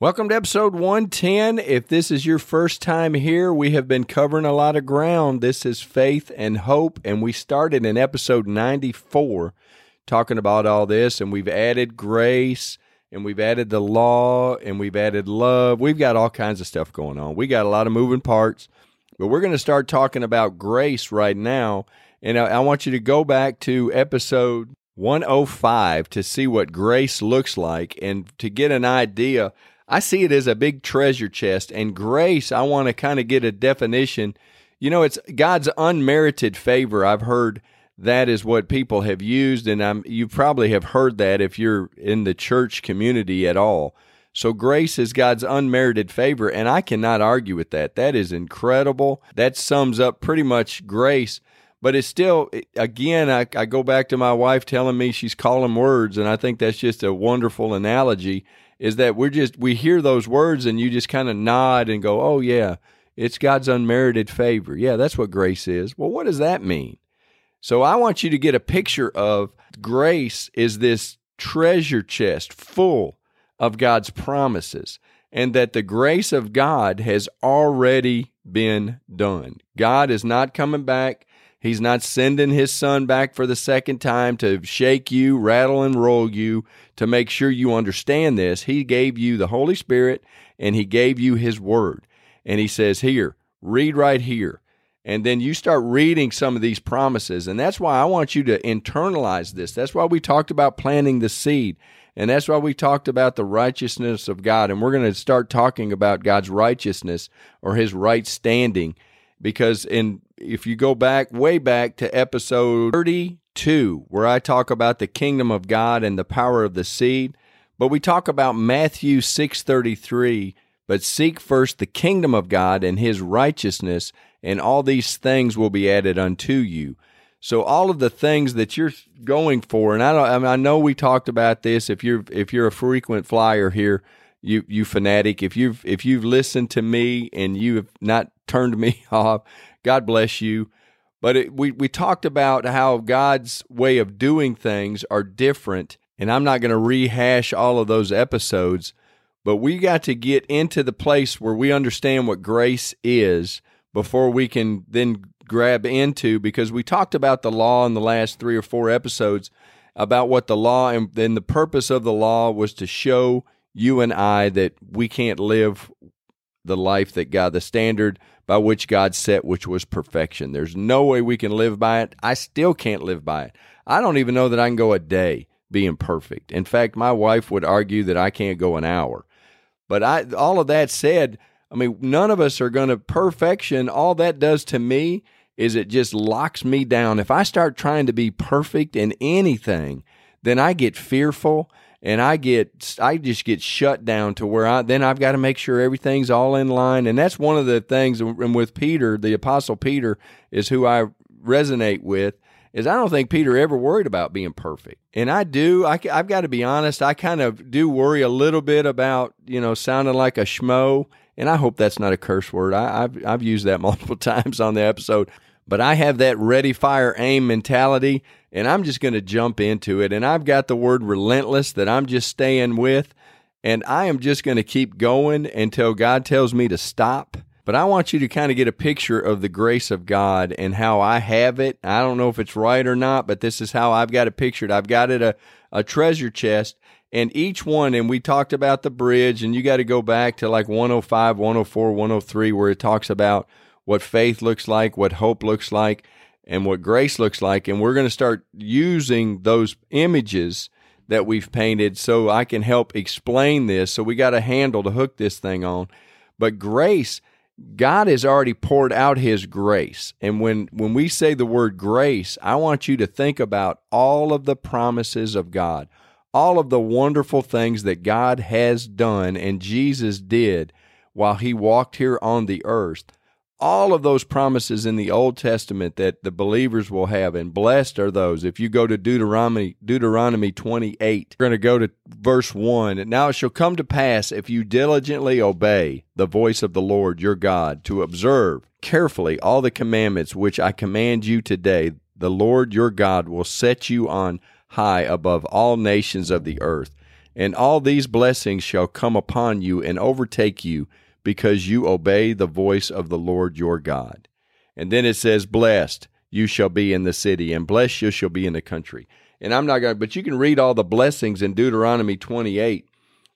Welcome to episode 110. If this is your first time here, we have been covering a lot of ground. This is faith and hope, and we started in episode 94 talking about all this, and we've added grace. And we've added the law and we've added love. We've got all kinds of stuff going on. We got a lot of moving parts, but we're going to start talking about grace right now. And I, I want you to go back to episode 105 to see what grace looks like and to get an idea. I see it as a big treasure chest, and grace, I want to kind of get a definition. You know, it's God's unmerited favor. I've heard that is what people have used, and I'm, you probably have heard that if you're in the church community at all. So grace is God's unmerited favor, and I cannot argue with that. That is incredible. That sums up pretty much grace. But it's still, again, I, I go back to my wife telling me she's calling words, and I think that's just a wonderful analogy. Is that we're just we hear those words and you just kind of nod and go, "Oh yeah, it's God's unmerited favor." Yeah, that's what grace is. Well, what does that mean? So I want you to get a picture of grace is this treasure chest full of God's promises and that the grace of God has already been done. God is not coming back. He's not sending his son back for the second time to shake you, rattle and roll you to make sure you understand this. He gave you the Holy Spirit and he gave you his word. And he says, Here, read right here and then you start reading some of these promises. And that's why I want you to internalize this. That's why we talked about planting the seed. And that's why we talked about the righteousness of God. And we're going to start talking about God's righteousness or his right standing. Because in if you go back way back to episode 32, where I talk about the kingdom of God and the power of the seed, but we talk about Matthew 633, but seek first the kingdom of God and his righteousness and all these things will be added unto you. So all of the things that you're going for, and I don't, I, mean, I know we talked about this. If you're if you're a frequent flyer here, you you fanatic, if you've if you've listened to me and you have not turned me off, God bless you. But it, we we talked about how God's way of doing things are different, and I'm not going to rehash all of those episodes. But we got to get into the place where we understand what grace is before we can then grab into because we talked about the law in the last three or four episodes about what the law and then the purpose of the law was to show you and I that we can't live the life that God, the standard by which God set, which was perfection. There's no way we can live by it. I still can't live by it. I don't even know that I can go a day being perfect. In fact, my wife would argue that I can't go an hour. But I, all of that said, I mean, none of us are going to perfection. All that does to me is it just locks me down. If I start trying to be perfect in anything, then I get fearful and I get I just get shut down to where I then I've got to make sure everything's all in line. And that's one of the things and with Peter, the apostle Peter is who I resonate with is I don't think Peter ever worried about being perfect. And I do. I, have got to be honest. I kind of do worry a little bit about, you know, sounding like a schmo and I hope that's not a curse word. I, have I've used that multiple times on the episode, but I have that ready, fire, aim mentality, and I'm just going to jump into it. And I've got the word relentless that I'm just staying with, and I am just going to keep going until God tells me to stop. But I want you to kind of get a picture of the grace of God and how I have it. I don't know if it's right or not, but this is how I've got it pictured. I've got it a, a treasure chest and each one and we talked about the bridge and you got to go back to like 105 104 103 where it talks about what faith looks like what hope looks like and what grace looks like and we're going to start using those images that we've painted so I can help explain this so we got a handle to hook this thing on but grace God has already poured out his grace. And when when we say the word grace, I want you to think about all of the promises of God all of the wonderful things that God has done and Jesus did while he walked here on the earth. All of those promises in the Old Testament that the believers will have, and blessed are those. If you go to Deuteronomy, Deuteronomy 28, we're going to go to verse 1. And now it shall come to pass, if you diligently obey the voice of the Lord your God, to observe carefully all the commandments which I command you today, the Lord your God will set you on high above all nations of the earth. And all these blessings shall come upon you and overtake you because you obey the voice of the Lord your God. And then it says, Blessed you shall be in the city, and blessed you shall be in the country. And I'm not going to, but you can read all the blessings in Deuteronomy 28.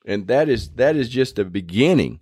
And that is that is just a beginning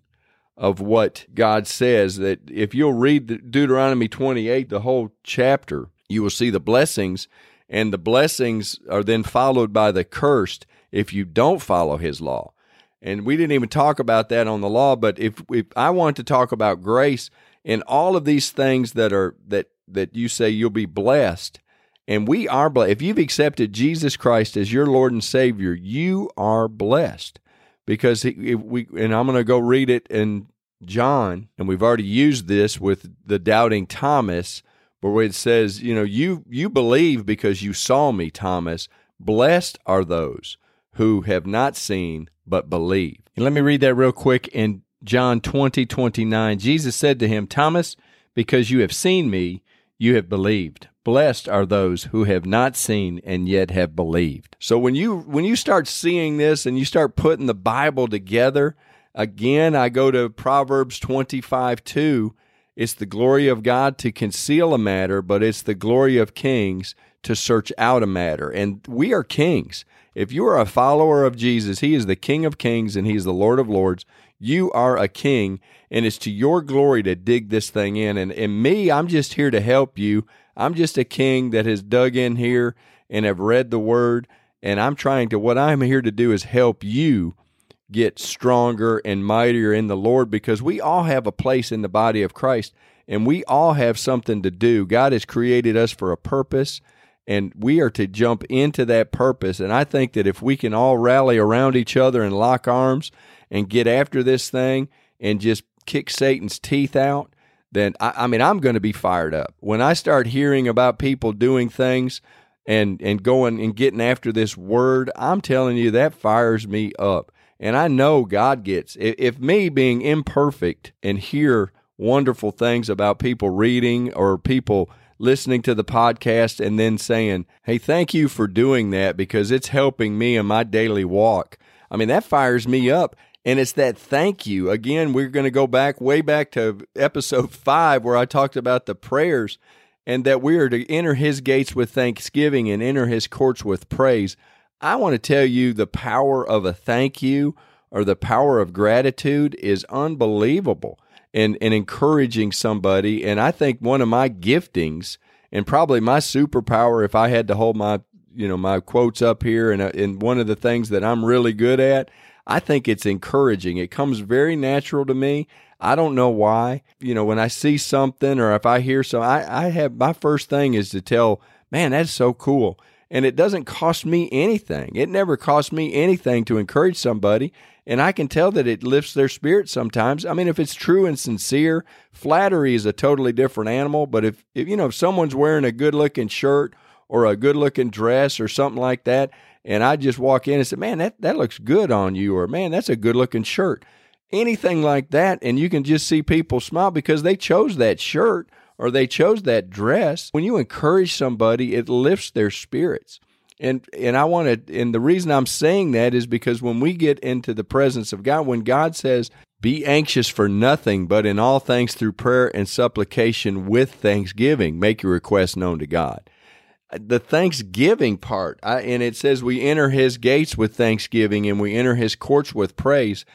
of what God says that if you'll read Deuteronomy 28, the whole chapter, you will see the blessings, and the blessings are then followed by the cursed if you don't follow his law. And we didn't even talk about that on the law, but if, if I want to talk about grace and all of these things that are that that you say you'll be blessed, and we are blessed. If you've accepted Jesus Christ as your Lord and Savior, you are blessed because we and I'm going to go read it in John, and we've already used this with the doubting Thomas, where it says, you know, you you believe because you saw me, Thomas. Blessed are those who have not seen but believe. And let me read that real quick in John 20, 29. Jesus said to him, Thomas, because you have seen me, you have believed. Blessed are those who have not seen and yet have believed. So when you when you start seeing this and you start putting the Bible together, again I go to Proverbs 25, 2. It's the glory of God to conceal a matter, but it's the glory of kings to search out a matter. And we are kings. If you are a follower of Jesus, He is the King of kings and He's the Lord of lords. You are a king, and it's to your glory to dig this thing in. And, and me, I'm just here to help you. I'm just a king that has dug in here and have read the word. And I'm trying to, what I'm here to do is help you get stronger and mightier in the Lord because we all have a place in the body of Christ and we all have something to do. God has created us for a purpose and we are to jump into that purpose. And I think that if we can all rally around each other and lock arms and get after this thing and just kick Satan's teeth out, then I, I mean, I'm going to be fired up. When I start hearing about people doing things and, and going and getting after this word, I'm telling you, that fires me up. And I know God gets, if, if me being imperfect and hear wonderful things about people reading or people listening to the podcast and then saying, Hey, thank you for doing that because it's helping me in my daily walk. I mean, that fires me up. And it's that thank you. Again, we're going to go back way back to episode five where I talked about the prayers and that we are to enter his gates with thanksgiving and enter his courts with praise. I want to tell you the power of a thank you or the power of gratitude is unbelievable and, and encouraging somebody. And I think one of my giftings and probably my superpower, if I had to hold my you know my quotes up here, and uh, and one of the things that I'm really good at, I think it's encouraging. It comes very natural to me. I don't know why. You know, when I see something or if I hear some, I, I have my first thing is to tell, man, that's so cool. And it doesn't cost me anything. It never costs me anything to encourage somebody and I can tell that it lifts their spirit sometimes. I mean, if it's true and sincere, flattery is a totally different animal. But if, if you know, if someone's wearing a good looking shirt or a good looking dress or something like that, and I just walk in and say, man, that, that looks good on you, or man, that's a good looking shirt. Anything like that, and you can just see people smile because they chose that shirt or they chose that dress. When you encourage somebody, it lifts their spirits. And and I want to and the reason I'm saying that is because when we get into the presence of God, when God says, "Be anxious for nothing, but in all things through prayer and supplication with thanksgiving, make your requests known to God." The thanksgiving part, I, and it says we enter His gates with thanksgiving and we enter His courts with praise.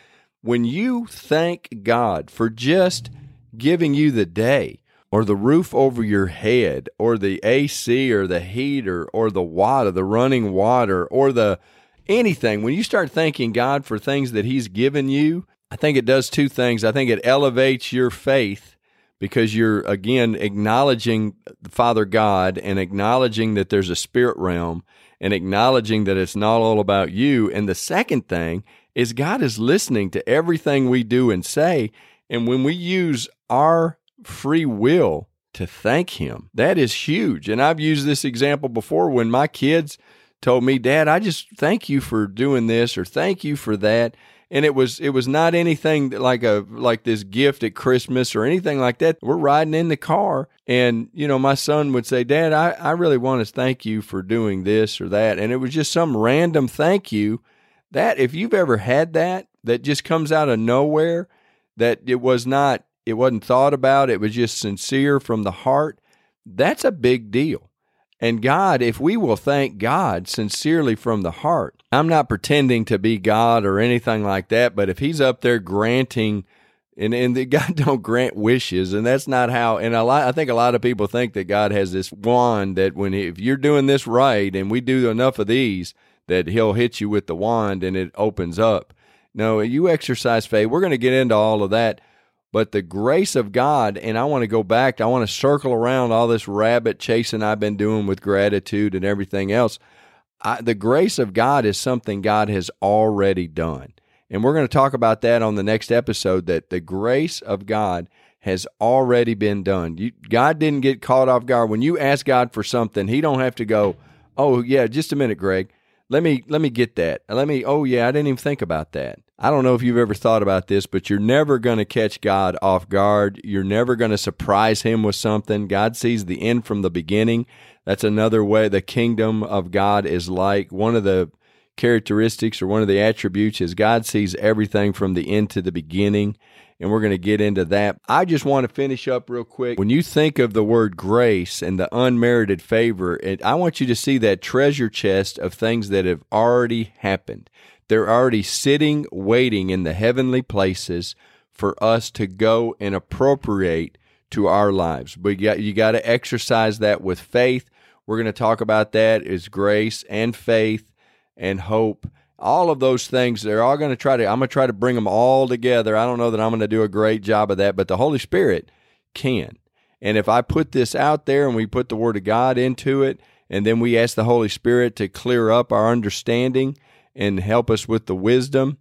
When you thank God for just giving you the day, or the roof over your head or the AC or the heater or the water, the running water or the anything, when you start thanking God for things that He's given you, I think it does two things. I think it elevates your faith because you're, again, acknowledging Father God and acknowledging that there's a spirit realm and acknowledging that it's not all about you. And the second thing is God is listening to everything we do and say And when we use our free will to thank Him, that is huge. And I've used this example before when my kids told me, Dad, I just thank you for doing this or thank you for that and it was it was not anything like a like this gift at Christmas or anything like that. We're riding in the car, and you know, my son would say, "Dad, I, I really want to thank you for doing this or that," and it was just some random thank you. That if you've ever had that, that just comes out of nowhere, that it was not it wasn't thought about, it was just sincere from the heart. That's a big deal. And God, if we will thank God sincerely from the heart, I'm not pretending to be God or anything like that, but if He's up there granting, and, and God don't grant wishes, and that's not how. And a lot, I think a lot of people think that God has this wand that when if you're doing this right, and we do enough of these, that He'll hit you with the wand and it opens up. No, you exercise faith. We're going to get into all of that. But the grace of God, and I want to go back, I want to circle around all this rabbit chasing I've been doing with gratitude and everything else. I, the grace of God is something God has already done. And we're going to talk about that on the next episode that the grace of God has already been done. You, God didn't get caught off guard. When you ask God for something, he don't have to go, "Oh, yeah, just a minute, Greg. Let me let me get that. Let me Oh, yeah, I didn't even think about that." I don't know if you've ever thought about this, but you're never going to catch God off guard. You're never going to surprise him with something. God sees the end from the beginning. That's another way the kingdom of God is like. One of the characteristics or one of the attributes is God sees everything from the end to the beginning. And we're going to get into that. I just want to finish up real quick. When you think of the word grace and the unmerited favor, I want you to see that treasure chest of things that have already happened. They're already sitting, waiting in the heavenly places for us to go and appropriate to our lives. But you got, you got to exercise that with faith. We're going to talk about that is grace and faith and hope. All of those things, they're all going to try to, I'm going to try to bring them all together. I don't know that I'm going to do a great job of that, but the Holy Spirit can. And if I put this out there and we put the Word of God into it, and then we ask the Holy Spirit to clear up our understanding, and help us with the wisdom,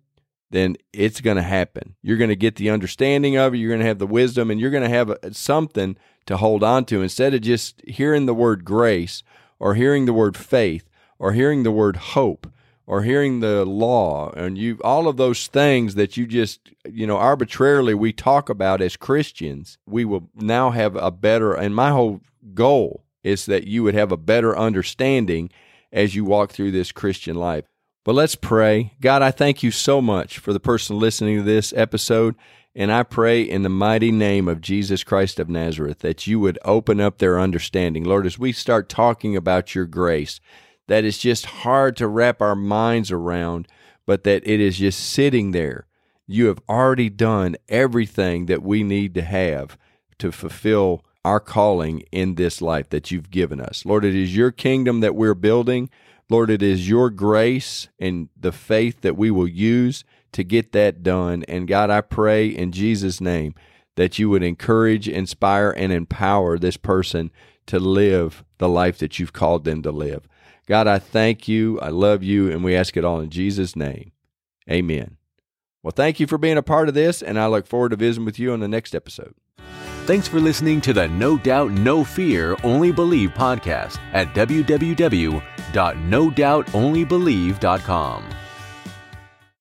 then it's going to happen. You're going to get the understanding of it. You're going to have the wisdom, and you're going to have something to hold on to instead of just hearing the word grace or hearing the word faith or hearing the word hope or hearing the law and you all of those things that you just you know arbitrarily we talk about as Christians we will now have a better and my whole goal is that you would have a better understanding as you walk through this Christian life but let's pray. God, I thank you so much for the person listening to this episode. And I pray in the mighty name of Jesus Christ of Nazareth that you would open up their understanding. Lord, as we start talking about your grace, that is just hard to wrap our minds around, but that it is just sitting there. You have already done everything that we need to have to fulfill our calling in this life that you've given us. Lord, it is your kingdom that we're building. Lord, it is your grace and the faith that we will use to get that done. And God, I pray in Jesus' name that you would encourage, inspire, and empower this person to live the life that you've called them to live. God, I thank you. I love you. And we ask it all in Jesus' name. Amen. Well, thank you for being a part of this. And I look forward to visiting with you on the next episode. Thanks for listening to the No Doubt, No Fear, Only Believe podcast at www.nodoubtonlybelieve.com.